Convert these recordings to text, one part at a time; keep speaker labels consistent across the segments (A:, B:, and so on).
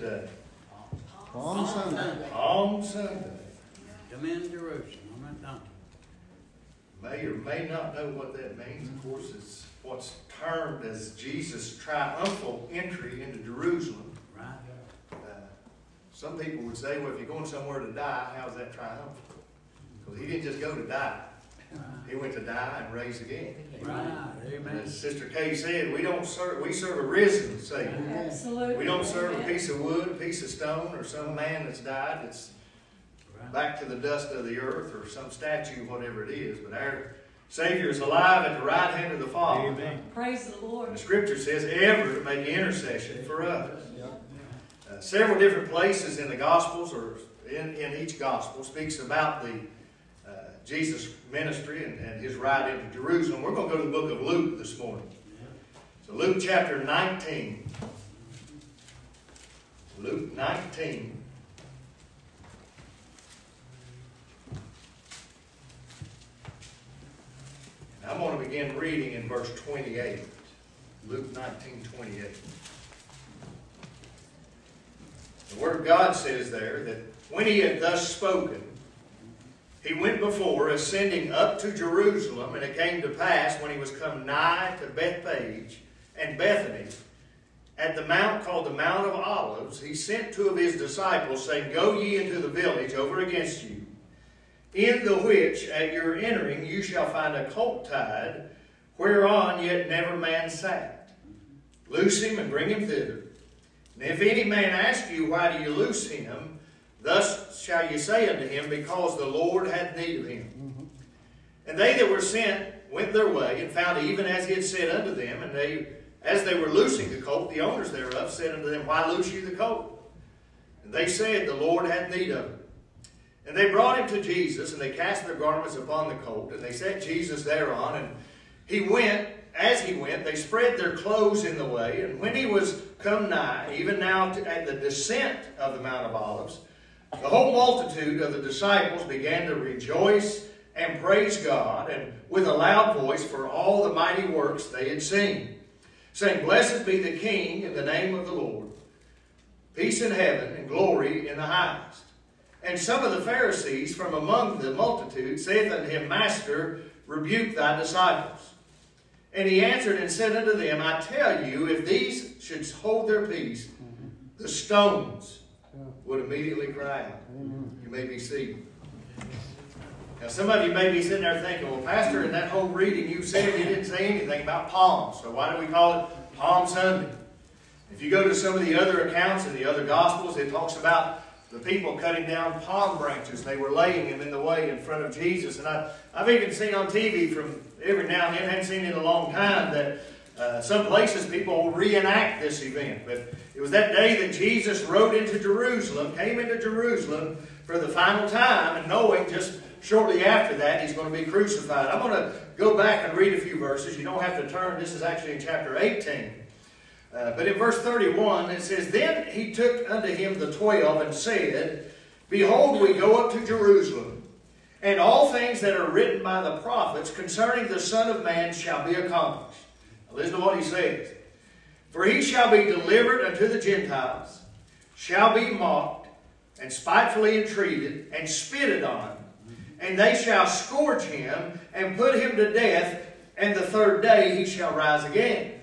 A: today?
B: Palm Sunday.
A: Palm Sunday.
C: Come in Jerusalem and donkey.
A: May or may not know what that means. Of course, it's what's termed as Jesus' triumphal entry into Jerusalem.
C: Right?
A: Uh, some people would say, well, if you're going somewhere to die, how's that triumphal? Because he didn't just go to die.
C: Right.
A: He went to die and rise again.
C: Right.
A: And
C: Amen.
A: as Sister Kay said, we don't serve, we serve a risen Savior.
D: Absolutely.
A: We don't serve a piece of wood, a piece of stone, or some man that's died that's
C: Right.
A: back to the dust of the earth, or some statue, whatever it is. But our Savior is alive at the right hand of the Father.
C: Amen.
D: Praise the
A: And
D: Lord.
A: the Scripture says ever to make intercession for us.
B: Yep.
A: Uh, several different places in the Gospels, or in, in each Gospel, speaks about the Jesus ministry and, and his ride into Jerusalem. We're going to go to the book of Luke this morning. So Luke chapter 19. Luke 19. And I'm going to begin reading in verse 28. Luke 19, 28. The Word of God says there that when he had thus spoken, he went before, ascending up to Jerusalem, and it came to pass when he was come nigh to Bethphage and Bethany, at the mount called the Mount of Olives, he sent two of his disciples, saying, Go ye into the village over against you, in the which at your entering you shall find a colt tied, whereon yet never man sat. Loose him and bring him thither. And if any man ask you, Why do you loose him? Thus shall you say unto him, Because the Lord hath need of him. Mm-hmm. And they that were sent went their way, and found even as he had said unto them. And they, as they were loosing the colt, the owners thereof said unto them, Why loose you the colt? And they said, The Lord hath need of him. And they brought him to Jesus, and they cast their garments upon the colt, and they set Jesus thereon. And he went, as he went, they spread their clothes in the way. And when he was come nigh, even now to, at the descent of the Mount of Olives, the whole multitude of the disciples began to rejoice and praise God, and with a loud voice for all the mighty works they had seen, saying, Blessed be the King in the name of the Lord, peace in heaven and glory in the highest. And some of the Pharisees from among the multitude saith unto him, Master, rebuke thy disciples. And he answered and said unto them, I tell you, if these should hold their peace, the stones would immediately cry out. You may be seated. Now, some of you may be sitting there thinking, well, Pastor, in that whole reading you said you didn't say anything about palms. So why do we call it Palm Sunday? If you go to some of the other accounts in the other Gospels, it talks about the people cutting down palm branches. They were laying them in the way in front of Jesus. And I, I've even seen on TV from every now and then, I haven't seen it in a long time, that uh, some places people reenact this event. But it was that day that Jesus rode into Jerusalem, came into Jerusalem for the final time, and knowing just shortly after that he's going to be crucified. I'm going to go back and read a few verses. You don't have to turn. This is actually in chapter 18. Uh, but in verse 31, it says, Then he took unto him the twelve and said, Behold, we go up to Jerusalem, and all things that are written by the prophets concerning the Son of Man shall be accomplished. Listen to what he says. For he shall be delivered unto the Gentiles, shall be mocked, and spitefully entreated, and spitted on, and they shall scourge him, and put him to death, and the third day he shall rise again.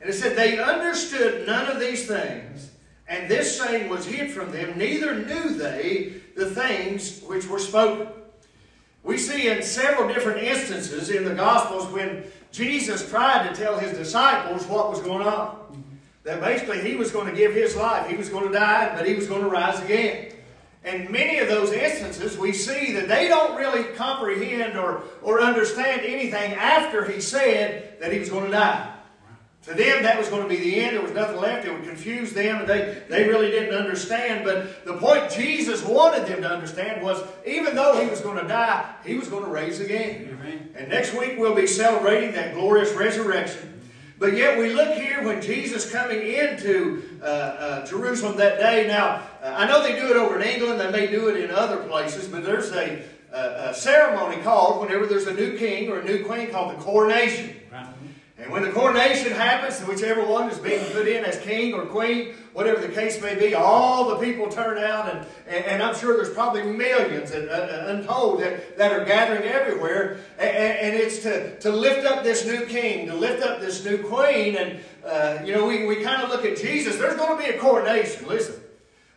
A: And it said, They understood none of these things, and this saying was hid from them, neither knew they the things which were spoken. We see in several different instances in the Gospels when Jesus tried to tell his disciples what was going on. That basically he was going to give his life, he was going to die, but he was going to rise again. And many of those instances, we see that they don't really comprehend or, or understand anything after he said that he was going to die. To them, that was going to be the end. There was nothing left. It would confuse them, and they, they really didn't understand. But the point Jesus wanted them to understand was even though he was going to die, he was going to raise again.
C: Amen.
A: And next week, we'll be celebrating that glorious resurrection. But yet, we look here when Jesus coming into uh, uh, Jerusalem that day. Now, uh, I know they do it over in England, they may do it in other places, but there's a, a, a ceremony called whenever there's a new king or a new queen called the coronation. And when the coronation happens, whichever one is being put in as king or queen, whatever the case may be, all the people turn out, and, and, and I'm sure there's probably millions and, uh, untold that, that are gathering everywhere. And, and, it's to, to lift up this new king, to lift up this new queen. And, uh, you know, we, we kind of look at Jesus. There's going to be a coronation, listen,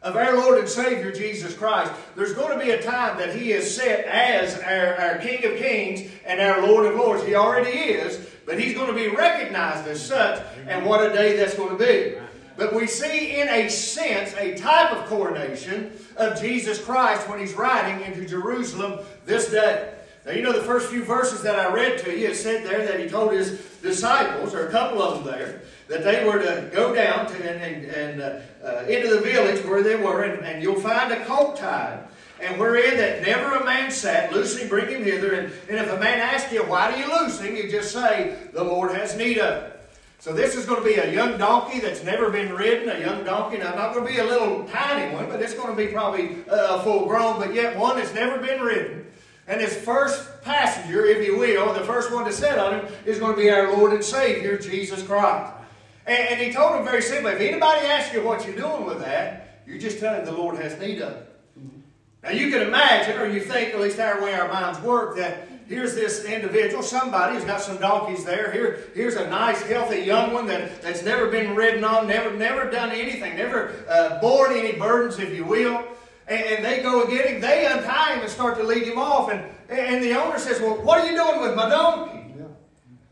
A: of our Lord and Savior Jesus Christ. There's going to be a time that He is set as our, our King of Kings and our Lord of Lords. He already is. But he's going to be recognized as such, and what a day that's going to be. But we see, in a sense, a type of coronation of Jesus Christ when he's riding into Jerusalem this day. Now, you know the first few verses that I read to you, it said there that he told his disciples, or a couple of them there, that they were to go down to, and, and, and uh, uh, into the village where they were, and, and you'll find a colt tied and wherein that never a man sat, loose bring him hither. And, and if a man asks you, why do you loose him? You just say, the Lord has need of it. So this is going to be a young donkey that's never been ridden, a young donkey. Now, not going to be a little tiny one, but it's going to be probably uh, full grown, but yet one that's never been ridden. And his first passenger, if you will, the first one to sit on him, is going to be our Lord and Savior, Jesus Christ. And, and he told him very simply, if anybody asks you what you're doing with that, you're just tell him the Lord has need of it. Now you can imagine, or you think, at least our way our minds work, that here's this individual, somebody who's got some donkeys there. Here, here's a nice, healthy young one that, that's never been ridden on, never, never done anything, never uh, borne any burdens, if you will. And, and, they go get him, they untie him and start to lead him off. And, and the owner says, Well, what are you doing with my donkey?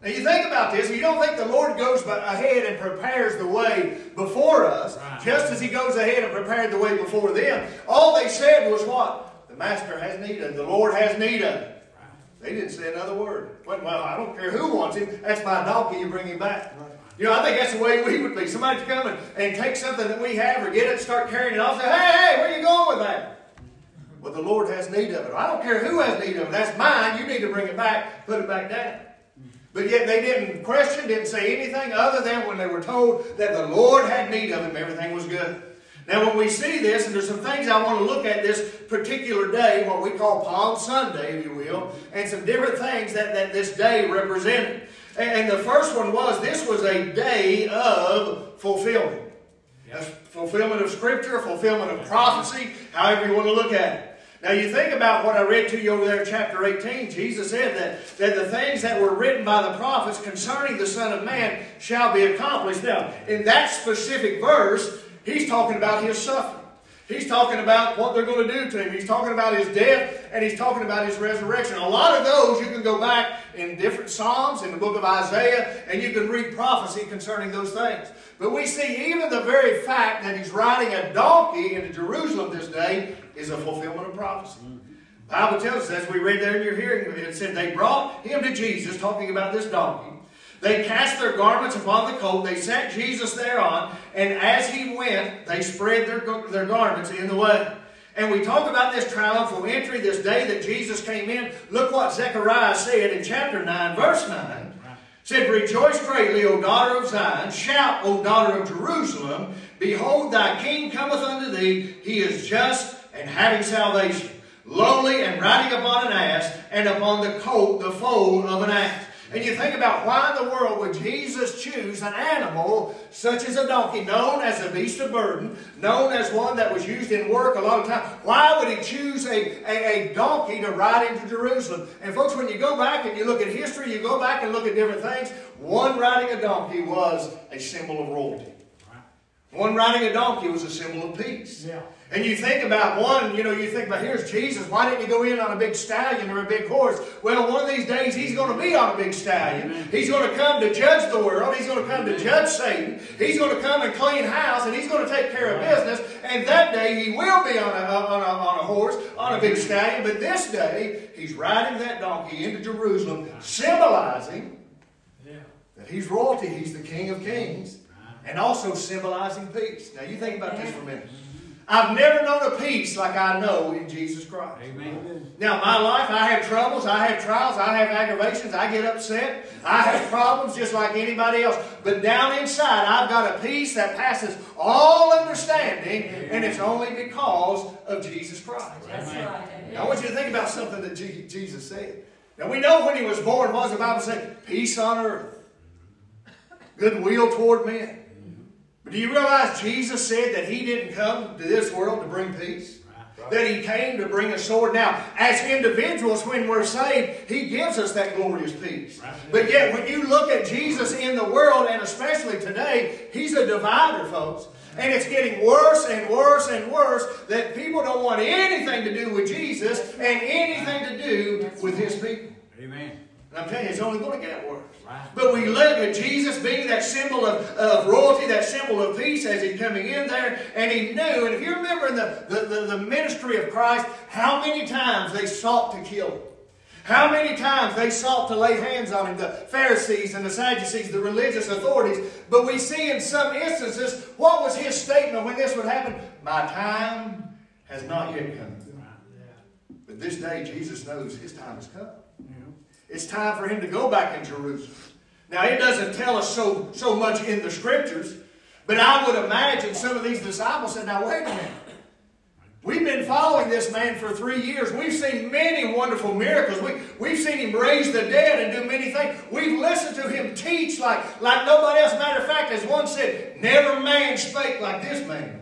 A: Now you think about this, you don't think the Lord goes ahead and prepares the way before us, right. just as He goes ahead and prepared the way before them. All they said was what? The Master has need of the Lord has need of it. They didn't say another word. Well, I don't care who wants him, that's my donkey, you bring him back. You know, I think that's the way we would be. Somebody to come and, take something that we have or get it, start carrying it off, say, hey, hey, where are you going with that? Well, the Lord has need of it. I don't care who has need of it. That's mine. You need to bring it back, put it back down. But yet they didn't question, didn't say anything other than when they were told that the Lord had need of them, everything was good. Now, when we see this, and there's some things I want to look at this particular day, what we call Palm Sunday, if you will, and some different things that, that this day represented. And the first one was this was a day of fulfillment. Fulfillment of Scripture, fulfillment of prophecy, however you want to look at it. Now you think about what I read to you over there in chapter 18. Jesus said that, that the things that were written by the prophets concerning the Son of Man shall be accomplished. Now, in that specific verse, he's talking about his suffering. He's talking about what they're going to do to him. He's talking about his death and he's talking about his resurrection. A lot of those you can go back in different Psalms, in the book of Isaiah, and you can read prophecy concerning those things. But we see even the very fact that he's riding a donkey into Jerusalem this day is a fulfillment of prophecy. The Bible tells us, as we read there in your hearing, it said they brought him to Jesus, talking about this donkey. They cast their garments upon the colt. They set Jesus thereon. And as he went, they spread their, their garments in the way. And we talk about this triumphal entry, this day that Jesus came in. Look what Zechariah said in chapter 9, verse 9. Said, Rejoice greatly, O daughter of Zion. Shout, O daughter of Jerusalem. Behold, thy king cometh unto thee. He is just and having salvation. Lowly and riding upon an ass, and upon the colt, the foal of an ass. And you think about why in the world would Jesus choose an animal such as a donkey, known as a beast of burden, known as one that was used in work a lot of time. Why would he choose a, a, a donkey to ride into Jerusalem? And folks, when you go back and you look at history, you go back and look at different things, one riding a donkey was a symbol of royalty. One riding a donkey was a symbol of peace. Yeah. And you think about one, you know, you think about here's Jesus. Why didn't he go in on a big stallion or a big horse? Well, one of these days he's going to be on a big stallion. Amen. He's going to come to judge the world. He's going to come to judge Satan. He's going to come and clean house and he's going to take care of business. And that day he will be on a, on a, on a horse, on a big stallion. But this day he's riding that donkey into Jerusalem, symbolizing that he's royalty. He's the King of Kings and also symbolizing peace. Now you think about this for a minute. I've never known a peace like I know in Jesus Christ. Amen. Now, my life, I have troubles, I have trials, I have aggravations, I get upset, I have problems just like anybody else. But down inside, I've got a peace that passes all understanding, and it's only because of Jesus Christ. That's right. Now, I want you to think about something that Jesus said. Now, we know when he was born, what does the Bible say? Peace on earth goodwill toward men. Do you realize Jesus said that he didn't come to this world to bring peace? That he came to bring a sword. Now, as individuals, when we're saved, he gives us that glorious peace. But yet, when you look at Jesus in the world, and especially today, he's a divider, folks. And it's getting worse and worse and worse that people don't want anything to do with Jesus and anything to do with his people.
C: Amen.
A: And I'm telling you, it's only going to get worse.
C: Right.
A: But we look at Jesus being that symbol of, of royalty, that symbol of peace as he's coming in there, and he knew. And if you remember in the, the, the, the ministry of Christ, how many times they sought to kill him. How many times they sought to lay hands on him, the Pharisees and the Sadducees, the religious authorities. But we see in some instances, what was his statement when this would happen? My time has not yet come. But this day, Jesus knows his time has come. It's time for him to go back in Jerusalem. Now, it doesn't tell us so, so much in the scriptures, but I would imagine some of these disciples said, Now, wait a minute. We've been following this man for three years. We've seen many wonderful miracles. We, we've seen him raise the dead and do many things. We've listened to him teach like, like nobody else. Matter of fact, as one said, never man spake like this man.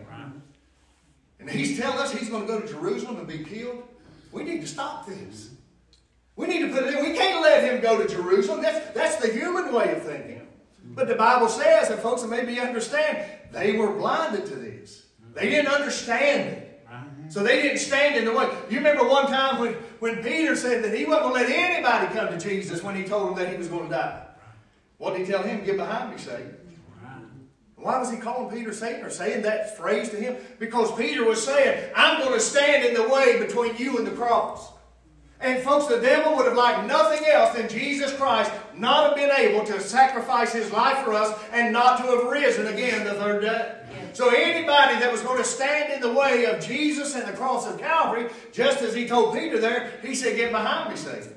A: And he's telling us he's going to go to Jerusalem and be killed. We need to stop this. We need to put it in. We can't let him go to Jerusalem. That's, that's the human way of thinking. But the Bible says, and folks that maybe understand, they were blinded to this. They didn't understand it. So they didn't stand in the way. You remember one time when, when Peter said that he wasn't going to let anybody come to Jesus when he told him that he was going to die. What did he tell him? Get behind me, Satan. Why was he calling Peter Satan or saying that phrase to him? Because Peter was saying, I'm going to stand in the way between you and the cross. And folks, the devil would have liked nothing else than Jesus Christ not have been able to sacrifice his life for us and not to have risen again the third day. So anybody that was going to stand in the way of Jesus and the cross of Calvary, just as he told Peter there, he said, get behind me, Satan.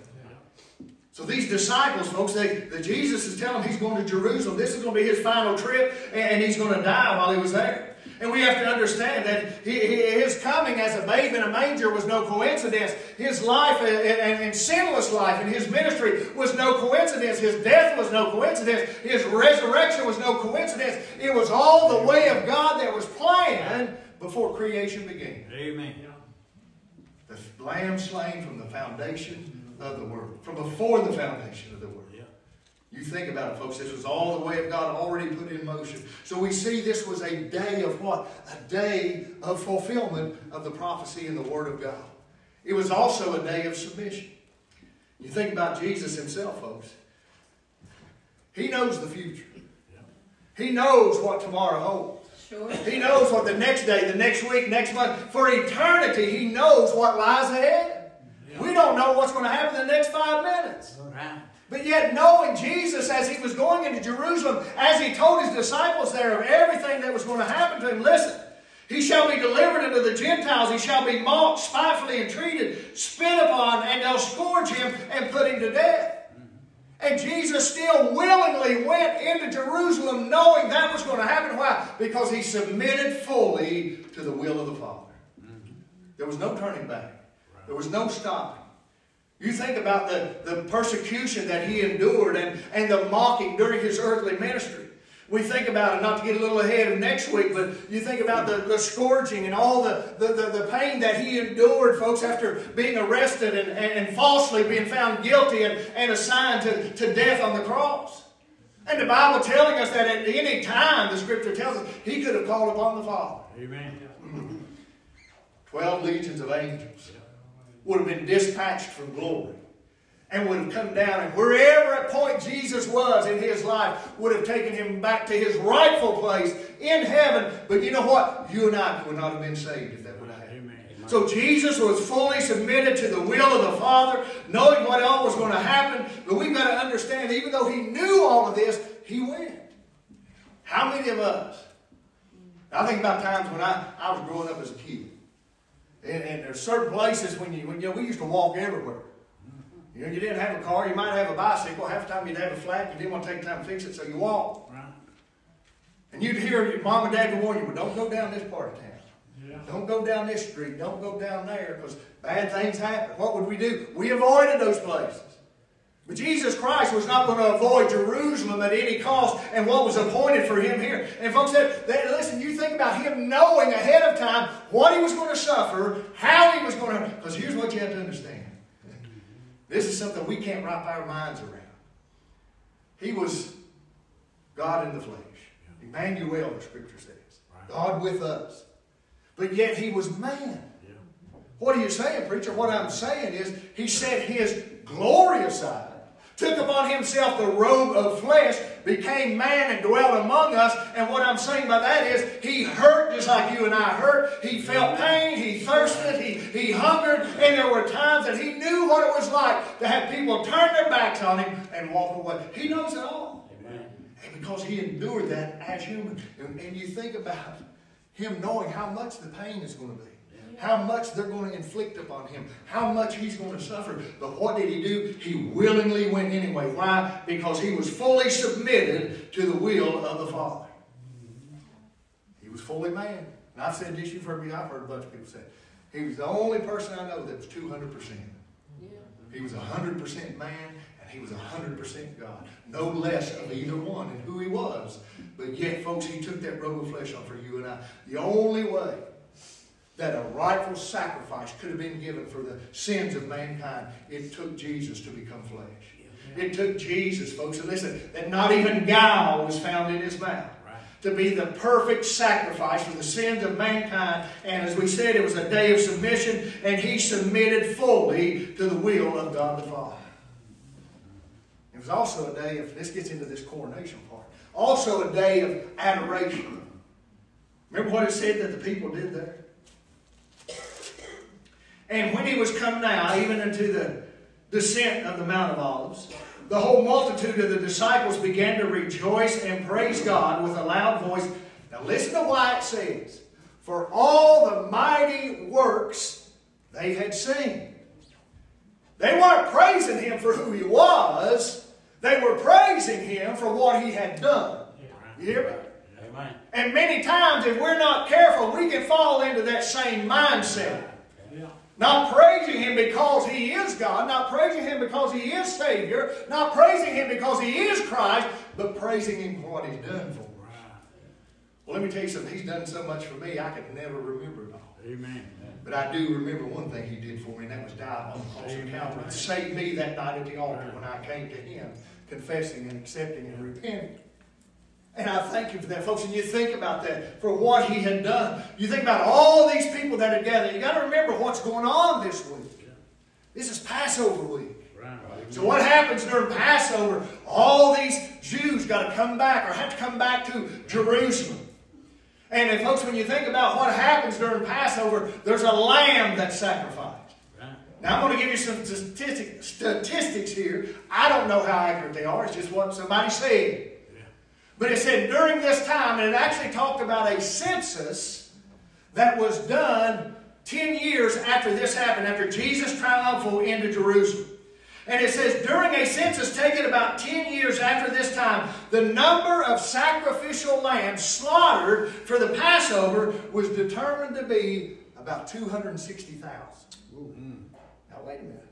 A: So these disciples, folks, they, that Jesus is telling them he's going to Jerusalem. This is going to be his final trip, and he's going to die while he was there. And we have to understand that his coming as a babe in a manger was no coincidence. His life and, and, and, sinless life and his ministry was no coincidence. His death was no coincidence. His resurrection was no coincidence. It was all the way of God that was planned before creation began.
C: Amen.
A: The lamb slain from the foundation of the world, from before the foundation of the world.
C: Yeah.
A: You think about it, folks. This was all the way of God already put in motion. So we see this was a day of what? A day of fulfillment of the prophecy in the Word of God. It was also a day of submission. You think about Jesus himself, folks. He knows the future. He knows what tomorrow holds.
B: Sure.
A: He knows what the next day, the next week, next month, for eternity, He knows what lies ahead. We don't know what's going to happen in the next five minutes.
C: Right.
A: But yet, knowing Jesus as he was going into Jerusalem, as he told his disciples there of everything that was going to happen to him, listen, he shall be delivered unto the Gentiles, he shall be mocked, spitefully entreated, spit upon, and they'll scourge him and put him to death. And Jesus still willingly went into Jerusalem knowing that was going to happen. Why? Because he submitted fully to the will of the Father. There was no turning back. There was no stopping. You think about the, the persecution that he endured and, and the mocking during his earthly ministry. We think about it, not to get a little ahead of next week, but you think about the, the scourging and all the, the, the, the pain that he endured, folks, after being arrested and, and, and falsely being found guilty and, and assigned to, to death on the cross. And the Bible telling us that at any time, the Scripture tells us, he could have called upon the Father.
C: Amen.
A: Twelve legions of angels would have been dispatched from glory and would have come down and wherever at point Jesus was in his life would have taken him back to his rightful place in heaven. But you know what? You and I would not have been saved if that would have happened. So Jesus was fully submitted to the will of the Father, knowing what all was going to happen. But we've got to understand, even though he knew all of this, he went. How many of us? I think about times when I, I was growing up as a kid. And, and there's certain places when you, when, you know, we used to walk everywhere. You know, you didn't have a car, you might have a bicycle. Half the time you'd have a flat, you didn't want to take time to fix it, so you walked.
C: Right.
A: And you'd hear your mom and dad would warn you, well, don't go down this part of town.
C: Yeah.
A: Don't go down this street. Don't go down there because bad things happen. What would we do? We avoided those places. But Jesus Christ was not going to avoid Jerusalem at any cost and what was appointed for him here. And folks said, that, listen, you think about him knowing ahead of time what he was going to suffer, how he was going to. Because here's what you have to understand this is something we can't wrap our minds around. He was God in the flesh. Emmanuel, the scripture says. God with us. But yet he was man. What are you saying, preacher? What I'm saying is he set his glory aside, took upon himself the robe of flesh, became man and dwelt among us. And what I'm saying by that is he hurt just like you and I hurt. He felt pain, he thirsted, he, he hungered, and there were times that he knew what it was like to have people turn their backs on him and walk away. He knows it all.
C: Amen.
A: And because he endured that as human. And, and you think about him knowing how much the pain is going to be. How much they're going to inflict upon him. How much he's going to suffer. But what did he do? He willingly went anyway. Why? Because he was fully submitted to the will of the Father. He was fully man. And I've said this, you've heard me, I've heard a bunch of people say. He was the only person I know that was 200%. He was 100% man and he was 100% God. No less of either one in who he was. But yet, folks, he took that robe of flesh on for you and I. The only way that a rightful sacrifice could have been given for the sins of mankind, it took Jesus to become flesh. It took Jesus, folks, and listen, that not even guile was found in his mouth. To be the perfect sacrifice for the sins of mankind. And as we said, it was a day of submission, and he submitted fully to the will of God the Father. It was also a day of, this gets into this coronation part, also a day of adoration. Remember what it said that the people did there? And when he was come now, even unto the descent of the Mount of Olives, the whole multitude of the disciples began to rejoice and praise God with a loud voice. Now listen to why it says, For all the mighty works they had seen. They weren't praising him for who he was. They were praising him for what he had done. You hear me? And many times, if we're not careful, we can fall into that same mindset. Not praising Him because He is God, not praising Him because He is Savior, not praising Him because He is Christ, but praising Him for what He's done for us. Well, let me tell you something. He's done so much for me, I could never remember it all.
C: Amen.
A: But I do remember one thing He did for me, and that was die on the cross of Calvary. It saved me that night at the altar when I came to Him, confessing and accepting and repenting. And I thank you for that, folks. And you think about that for what he had done. You think about all these people that had gathered. You got to remember what's going on this week. This is Passover week.
C: Right.
A: So what happens during Passover? All these Jews got to come back or have to come back to Jerusalem. And then, folks, when you think about what happens during Passover, there's a lamb that's sacrificed. Now, I'm going to give you some statistic, statistics here. I don't know how accurate they are. It's just what somebody said. But it said during this time, and it actually talked about a census that was done 10 years after this happened, after Jesus triumphal into Jerusalem. And it says, during a census taken about 10 years after this time, the number of sacrificial lambs slaughtered for the Passover was determined to be about 260,000. Now, wait a minute.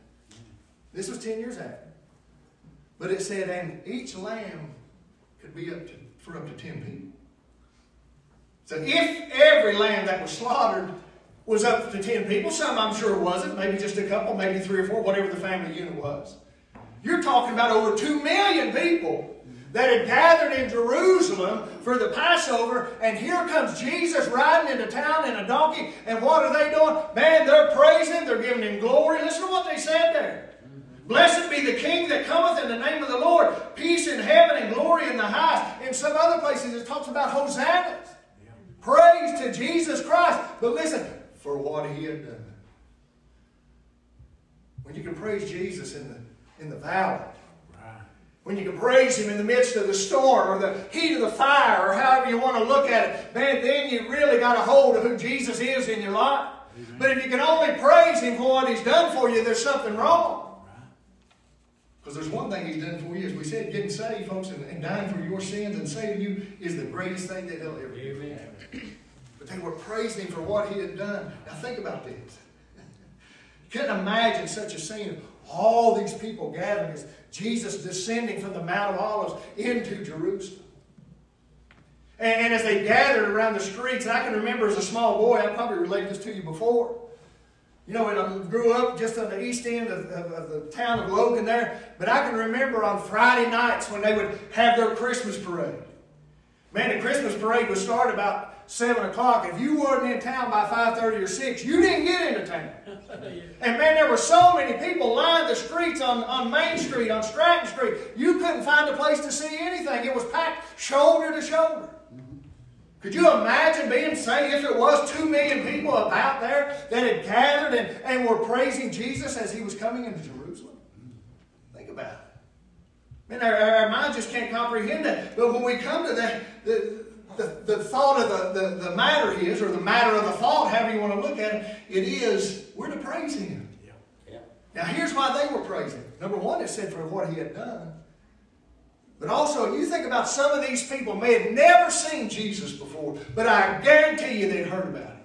A: This was 10 years after. But it said, and each lamb could be up to, for up to 10 people. So if every lamb that was slaughtered was up to 10 people, some I'm sure wasn't, maybe just a couple, maybe three or four, whatever the family unit was. You're talking about over 2 million people that had gathered in Jerusalem for the Passover, and here comes Jesus riding into town in a donkey, and what are they doing? Man, they're praising, they're giving him glory. Listen to what they said there. Blessed be the King that cometh in the name of the Lord. Peace in heaven and glory in the highest. In some other places it talks about hosannas. Praise to Jesus Christ. But listen, for what he had done. When you can praise Jesus in the, in the valley,
C: Right.
A: when you can praise Him in the midst of the storm or the heat of the fire or however you want to look at it, man, then you really got a hold of who Jesus is in your life. But if you can only praise Him for what He's done for you, there's something wrong. Because there's one thing He's done for you, as we said, getting saved, folks, and, and dying for your sins and saving you is the greatest thing that He'll ever do.
C: Amen.
A: But they were praising Him for what He had done. Now think about this. You couldn't imagine such a scene. All these people gathering as Jesus descending from the Mount of Olives into Jerusalem. And, and as they gathered around the streets, and I can remember as a small boy, I probably related this to you before. You know, when I grew up just on the east end of, of, of, the town of Logan there, but I can remember on Friday nights when they would have their Christmas parade. Man, the Christmas parade would start about 7 o'clock. If you weren't in town by 5.30 or 6, you didn't get into town. And man, there were so many people lined the streets on, on Main Street, on Stratton Street. You couldn't find a place to see anything. It was packed shoulder to shoulder. Could you imagine being, say, if it was two million people about there that had gathered and, and were praising Jesus as he was coming into Jerusalem? Think about it. Man, our, our mind just can't comprehend that. But when we come to that, the, the, the thought of the, the, the matter is, or the matter of the thought, however you want to look at it, it is, we're to praise him.
C: Yeah.
B: Yeah.
A: Now, here's why they were praising. Number one, it said for what he had done. But also, you think about some of these people may have never seen Jesus before, but I guarantee you they'd heard about him.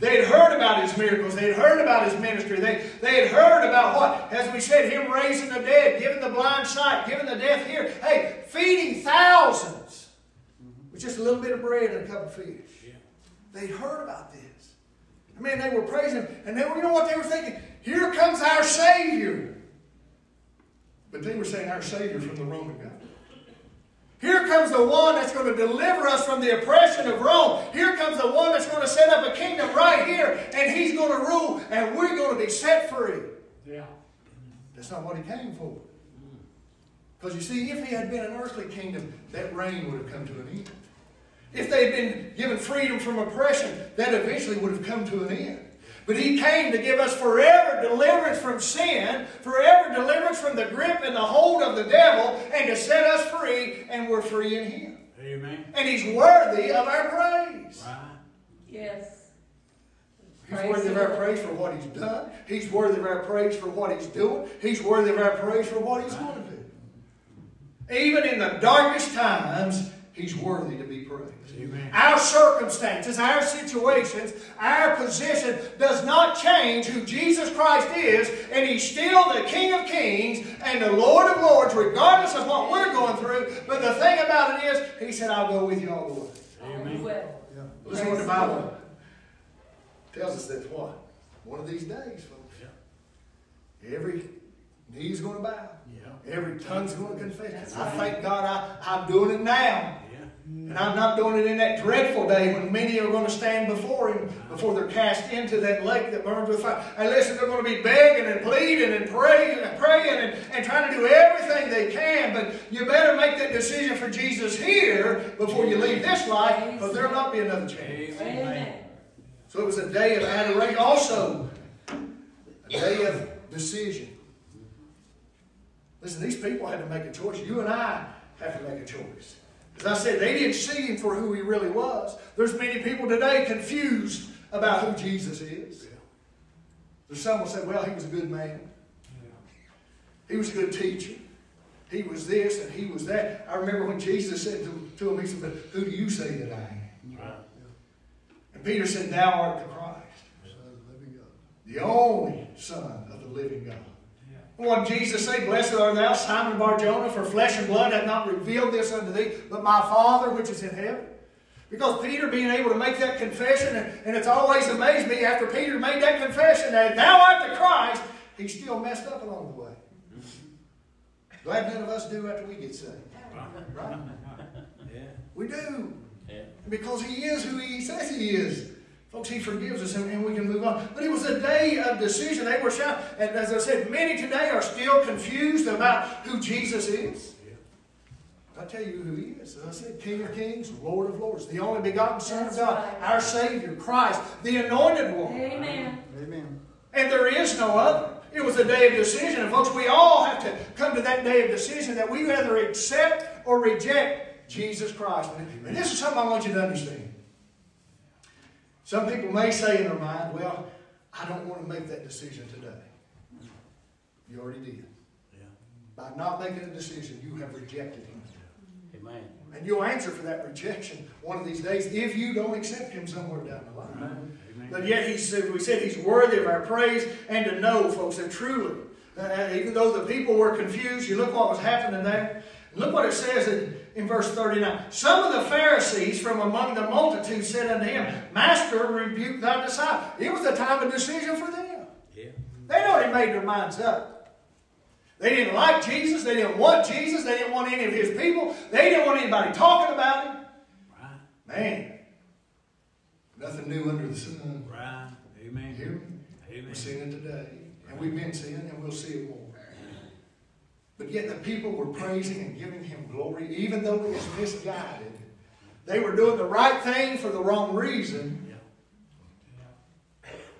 A: They'd heard about his miracles. They'd heard about his ministry. They, they had heard about what? As we said, him raising the dead, giving the blind sight, giving the deaf ear. Hey, feeding thousands with just a little bit of bread and a couple of fish. They'd heard about this. I mean, they were praising him. And they you know what they were thinking? Here comes our Savior. But they were saying our Savior from the Roman government. Here comes the one that's going to deliver us from the oppression of Rome. Here comes the one that's going to set up a kingdom right here, and he's going to rule, and we're going to be set free.
C: Yeah.
A: That's not what he came for. Because you see, if he had been an earthly kingdom, that reign would have come to an end. If they had been given freedom from oppression, that eventually would have come to an end. But he came to give us forever deliverance from sin, forever deliverance from the grip and the hold of the devil, and to set us free, and we're free in him.
C: Amen.
A: And he's worthy of our praise.
C: Right.
B: Yes.
A: He's
B: Praise
A: worthy of our praise for what he's done. He's worthy of our praise for what he's doing. He's worthy of our praise for what he's going to do. Even in the darkest times, he's worthy to be praised.
C: Amen.
A: Our circumstances, our situations, our position does not change who Jesus Christ is, and He's still the King of Kings and the Lord of Lords, regardless of what we're going through. But the thing about it is, He said, I'll go with you all the way.
C: Amen.
B: Well.
A: Listen to what the Bible tells us that what? One of these days, folks. Every knee's going to bow.
C: Yeah.
A: Every tongue's going to confess. I thank God I, I'm doing it now. And I'm not doing it in that dreadful day when many are going to stand before Him before they're cast into that lake that burns with fire. And listen, they're going to be begging and pleading and praying and praying and, and trying to do everything they can. But you better make that decision for Jesus here before you leave this life, because there'll not be another chance.
B: Amen.
A: So it was a day of adoration. Also, a day of decision. Listen, these people had to make a choice. You and I have to make a choice. As I said, they didn't see him for who he really was. There's many people today confused about who Jesus is. There's some will say, well, he was a good man. He was a good teacher. He was this and he was that. I remember when Jesus said to, to him, he said, but who do you say that I am?
C: Right.
A: And Peter said, Thou art the Christ, the only Son of the living God. What did Jesus say? Blessed art thou, Simon Barjona, for flesh and blood hath not revealed this unto thee, but my Father which is in heaven. Because Peter being able to make that confession, and, and it's always amazed me after Peter made that confession that thou art the Christ, he still messed up along the way. Glad none of us do after we get saved. Right?
C: Yeah.
A: We do.
B: Yeah.
A: Because he is who he says he is. Folks, he forgives us and, and we can move on. But it was a day of decision. They were shouting. And as I said, many today are still confused about who Jesus is. I tell you who he is. As I said, King of Kings, Lord of Lords, the only begotten Son
B: That's
A: of God,
B: right.
A: our Savior, Christ, the anointed one.
B: Amen.
D: Amen.
A: And there is no other. It was a day of decision. And folks, we all have to come to that day of decision that we either accept or reject Jesus Christ. And this is something I want you to understand. Some people may say in their mind, well, I don't want to make that decision today. You already did.
C: Yeah.
A: By not making a decision, you have rejected him.
B: Amen.
A: And you'll answer for that rejection one of these days if you don't accept him somewhere down the line.
C: Amen.
A: But yet he said, we said he's worthy of our praise and to know, folks, that truly Uh, even though the people were confused, you look what was happening there. Look what it says in, in verse 39. Some of the Pharisees from among the multitude said unto him, Master, rebuke thy disciples. It was a time of decision for them.
C: Yeah.
A: They'd already made their minds up. They didn't like Jesus. They didn't want Jesus. They didn't want any of his people. They didn't want anybody talking about him.
C: Right.
A: Man, nothing new under the sun.
C: Right. Amen.
A: Hear me?
C: Amen.
A: We're seeing it today. And we've been seeing and we'll see it more. But yet the people were praising and giving him glory, even though it was misguided. They were doing the right thing for the wrong reason.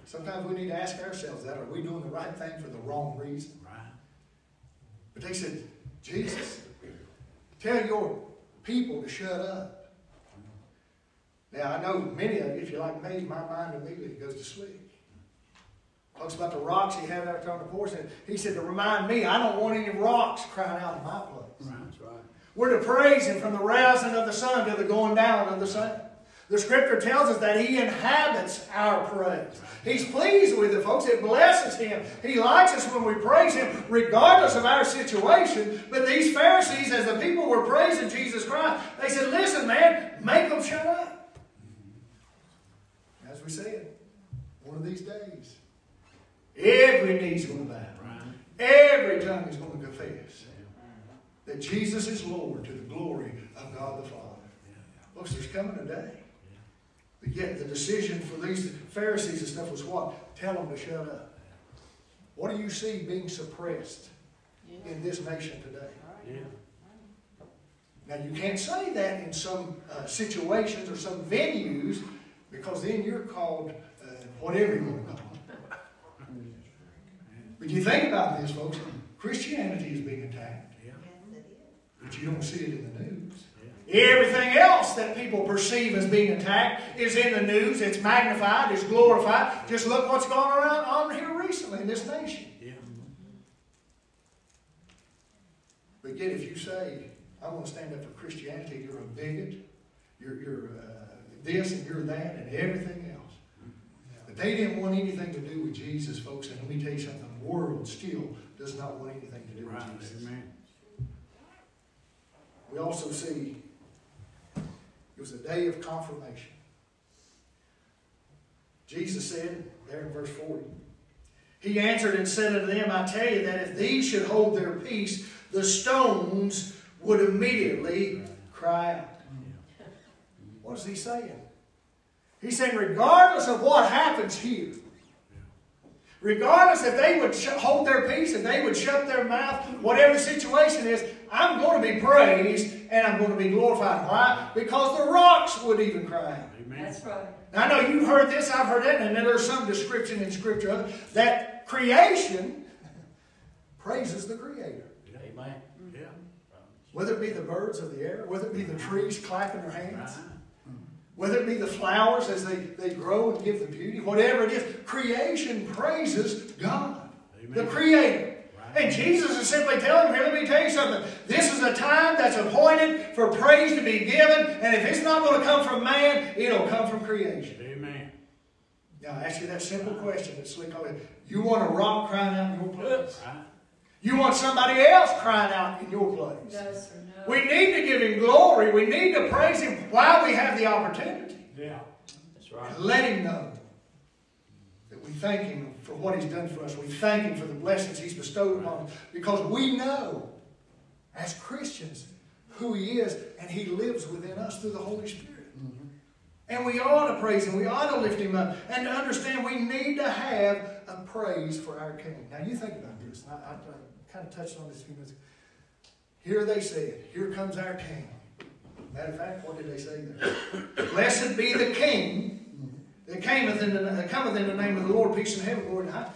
A: Sometimes we need to ask ourselves that. Are we doing the right thing for the wrong reason?
C: Right.
A: But they said, Jesus, tell your people to shut up. Now, I know many of you, if you're like me, my mind immediately goes to sleep. Talks about the rocks he had out on the porch. And he said, to remind me, I don't want any rocks crying out in my place.
B: That's right.
A: We're to praise him from the rising of the sun to the going down of the sun. The scripture tells us that he inhabits our praise. He's pleased with it, folks. It blesses him. He likes us when we praise him, regardless of our situation. But these Pharisees, as the people were praising Jesus Christ, they said, Listen, man, make them shut up. As we said, one of these days, every knee's going to bow. Every tongue is going to confess that Jesus is Lord to the glory of God the Father. Folks, there's coming a day. But yet the decision for these Pharisees and stuff was what? Tell them to shut up. What do you see being suppressed in this nation today?
C: Yeah.
A: Now you can't say that in some uh, situations or some venues because then you're called uh, whatever you want to call. But you think about this, folks. Christianity is being attacked,
C: Yeah.
A: but you don't see it in the news.
C: Yeah.
A: Everything else that people perceive as being attacked is in the news. It's magnified. It's glorified. Just look what's gone around on here recently in this nation.
C: Yeah.
A: But yet, if you say, "I want to stand up for Christianity," you're a bigot. You're, you're uh, this and you're that and everything else. But they didn't want anything to do with Jesus, folks. And let me tell you something: world still does not want anything to do
C: Right.
A: with Jesus.
C: Amen.
A: We also see it was a day of confirmation. Jesus said there in verse 40, He answered and said unto them, I tell you that if these should hold their peace, the stones would immediately cry out. What is he saying? He's saying, regardless of what happens here, regardless if they would sh- hold their peace, and they would shut their mouth, whatever the situation is, I'm going to be praised and I'm going to be glorified. Why? Because the rocks would even cry out.
C: Amen.
B: That's right.
A: Now, I know you've heard this, I've heard that, and then there's some description in Scripture of it, that creation praises the Creator.
B: Amen.
C: Yeah.
A: Whether it be the birds of the air, whether it be the trees clapping their hands,
C: Right.
A: Whether it be the flowers as they, they grow and give the beauty, whatever it is, creation praises God, the Creator.
C: Right.
A: And Jesus is simply telling him, here, let me tell you something. This is a time that's appointed for praise to be given, and if it's not going to come from man, it'll come from creation.
C: Amen.
A: Now, I ask you that simple question that Slick always, you want a rock crying out in your place?
C: Right.
A: You want somebody else crying out in your place?
B: No, sir, no.
A: We need to give him glory. We need to praise him while we have the opportunity.
C: Yeah.
B: That's right.
A: And let him know that we thank him for what he's done for us. We thank him for the blessings he's bestowed upon us. Because we know, as Christians, who he is, and he lives within us through the Holy Spirit. Mm-hmm. And we ought to praise him. We ought to lift him up. And to understand we need to have a praise for our King. Now you think about this. I, I, I kind of touched on this a few minutes ago. Here they said, Here comes our King. Matter of fact, what did they say there? Blessed be the King that cometh in the, cometh in the name of the Lord, peace in heaven, glory in high.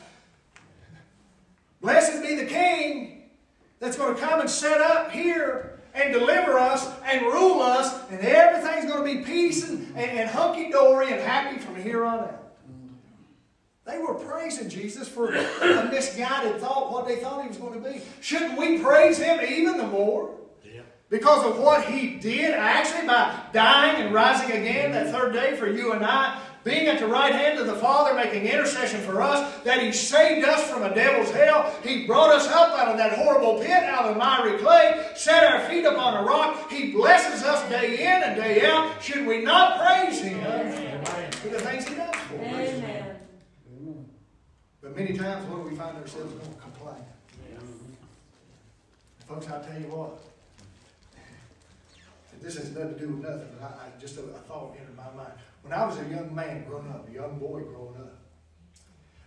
A: Blessed be the King that's going to come and set up here and deliver us and rule us, and everything's going to be peace and, and, and hunky dory and happy from here on out. They were praising Jesus for a misguided thought, what they thought he was going to be. Shouldn't we praise him even the more?
C: Yeah.
A: Because of what he did, actually, by dying and rising again that third day for you and I, being at the right hand of the Father, making intercession for us, that He saved us from a devil's hell. He brought us up out of that horrible pit, out of miry clay, set our feet upon a rock. He blesses us day in and day out. Should we not praise Him for the things He does for us?
B: Amen.
A: But many times, what do we find ourselves going? Complaining. Folks, I tell you what, this has nothing to do with nothing, but I, I just a, a thought entered my mind. When I was a young man growing up, a young boy growing up,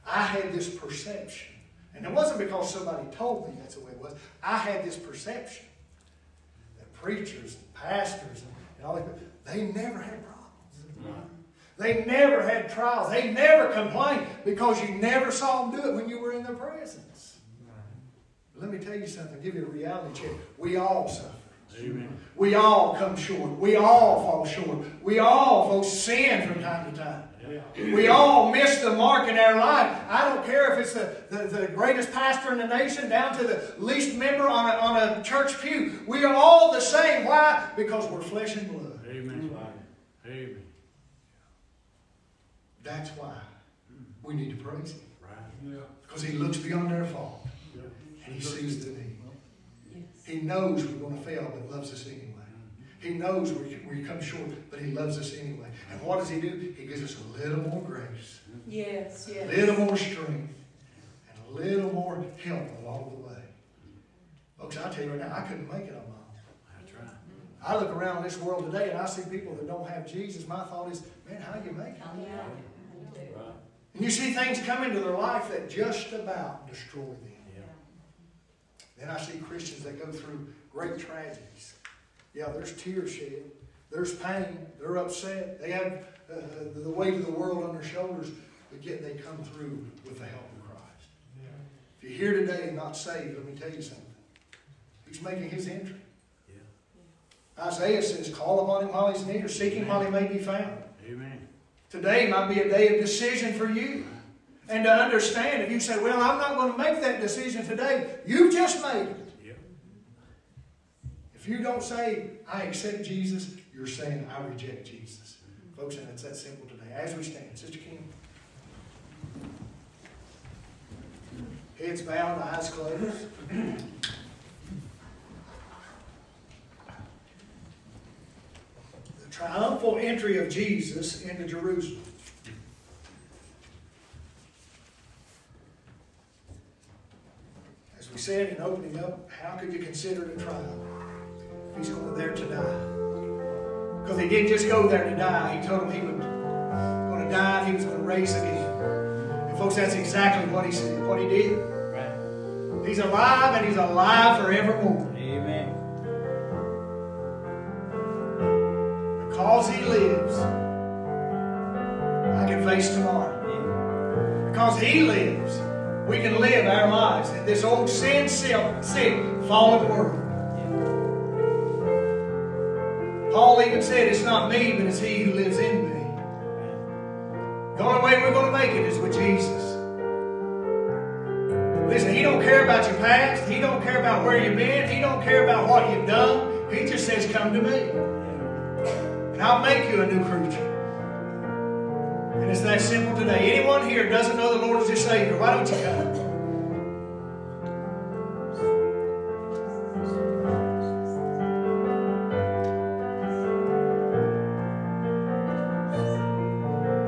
A: I had this perception, and it wasn't because somebody told me that's the way it was. I had this perception that preachers and pastors and, and all that, they never had problems. They never had trials. They never complained because you never saw them do it when you were in their presence. But let me tell you something, give you a reality check. We all suffer.
C: Amen.
A: We all come short. We all fall short. We all, folks, sin from time to time. We all miss the mark in our life. I don't care if it's the, the, the, greatest pastor in the nation down to the least member on a, on a church pew. We are all the same. Why? Because we're flesh and blood.
C: Amen. Amen.
A: That's why we need to praise Him.
C: Right.
A: Because He looks beyond our fault and He sees the need.
B: Yes.
A: He knows we're going to fail, but loves us anyway. Mm-hmm. He knows we, we come short, but He loves us anyway. And what does He do? He gives us a little more grace,
B: mm-hmm.
A: Yes,
B: yes.
A: a little more strength, and a little more help along the way. Folks, I tell you right now, I couldn't make it on my own.
C: That's right.
A: I look around this world today and I see people that don't have Jesus. My thought is, man, how you make it?
B: Yeah.
C: Right.
A: And you see things come into their life that just about destroy them.
C: Yeah.
A: Then I see Christians that go through great tragedies. Yeah, there's tears shed. There's pain. They're upset. They have uh, the weight of the world on their shoulders, but yet they come through with the help of Christ. If you're here today and not saved, let me tell you something. He's making his entry.
C: Yeah.
A: Isaiah says, call upon him while he's near, seek him while he may be found.
C: Amen.
A: Today might be a day of decision for you. And to understand, if you say, well, I'm not going to make that decision today, you've just made it.
C: Yeah.
A: If you don't say, I accept Jesus, you're saying, I reject Jesus. Folks, and it's that simple today. As we stand, Sister Kim. Heads bowed, eyes closed. the triumphal entry of Jesus into Jerusalem. As we said in opening up, how could you consider it a trial? He's going there to die. Because he didn't just go there to die. He told him he was going to die and he was going to raise again. And folks, that's exactly what he said, what he did.
C: Right.
A: He's alive and he's alive forevermore. Because he lives, I can face tomorrow. Because he lives, we can live our lives in this old sin, sick, sick fallen world. Paul even said, It's not me, but it's he who lives in me. The only way we're going to make it is with Jesus. Listen, he don't care about your past. He don't care about where you've been. He don't care about what you've done. He just says, Come to me. I'll make you a new creature. And it's that simple today. Anyone here doesn't know the Lord as your Savior, why don't you?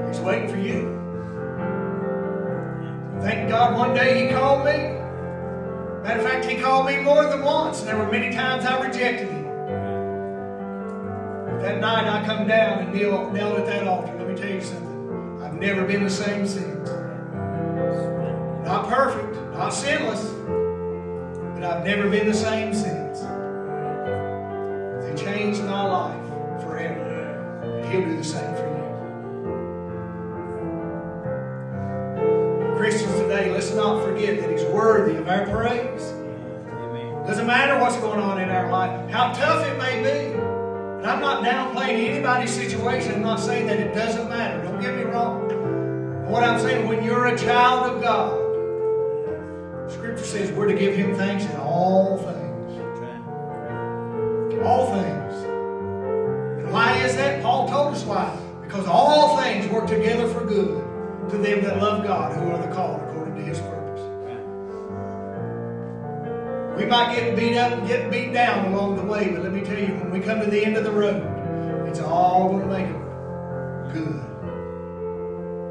A: He's waiting for you. Thank God one day He called me. Matter of fact, He called me more than once, and there were many times I rejected. That night I come down and kneel, at that altar. Let me tell you something. I've never been the same since. Not perfect, not sinless, but I've never been the same since. They changed my life forever. And He'll do the same for you. Christians today, let's not forget that He's worthy of our praise. Doesn't matter what's going on in our life, how tough downplaying anybody's situation. I'm not saying that it doesn't matter. Don't get me wrong. What I'm saying, when you're a child of God, Scripture says we're to give Him thanks in all things. All things. And why is that? Paul told us why. Because all things work together for good to them that love God who are the called according to his purpose. We might get beat up and get beat down along the way, but let me tell you, when we come to the end of the road, all going to make it good.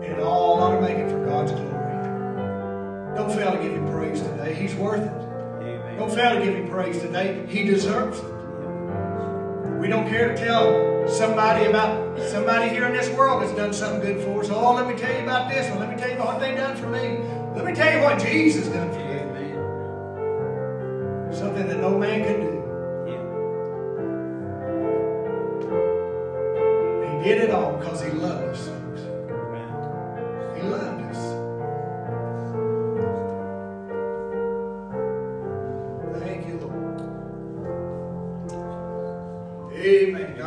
A: And it all ought to make it for God's glory. Don't fail to give him praise today. He's worth it.
C: Amen.
A: Don't fail to give him praise today. He deserves it. We don't care to tell somebody about somebody here in this world that's done something good for us. Oh, let me tell you about this one. Let me tell you what they've done for me. Let me tell you what Jesus done for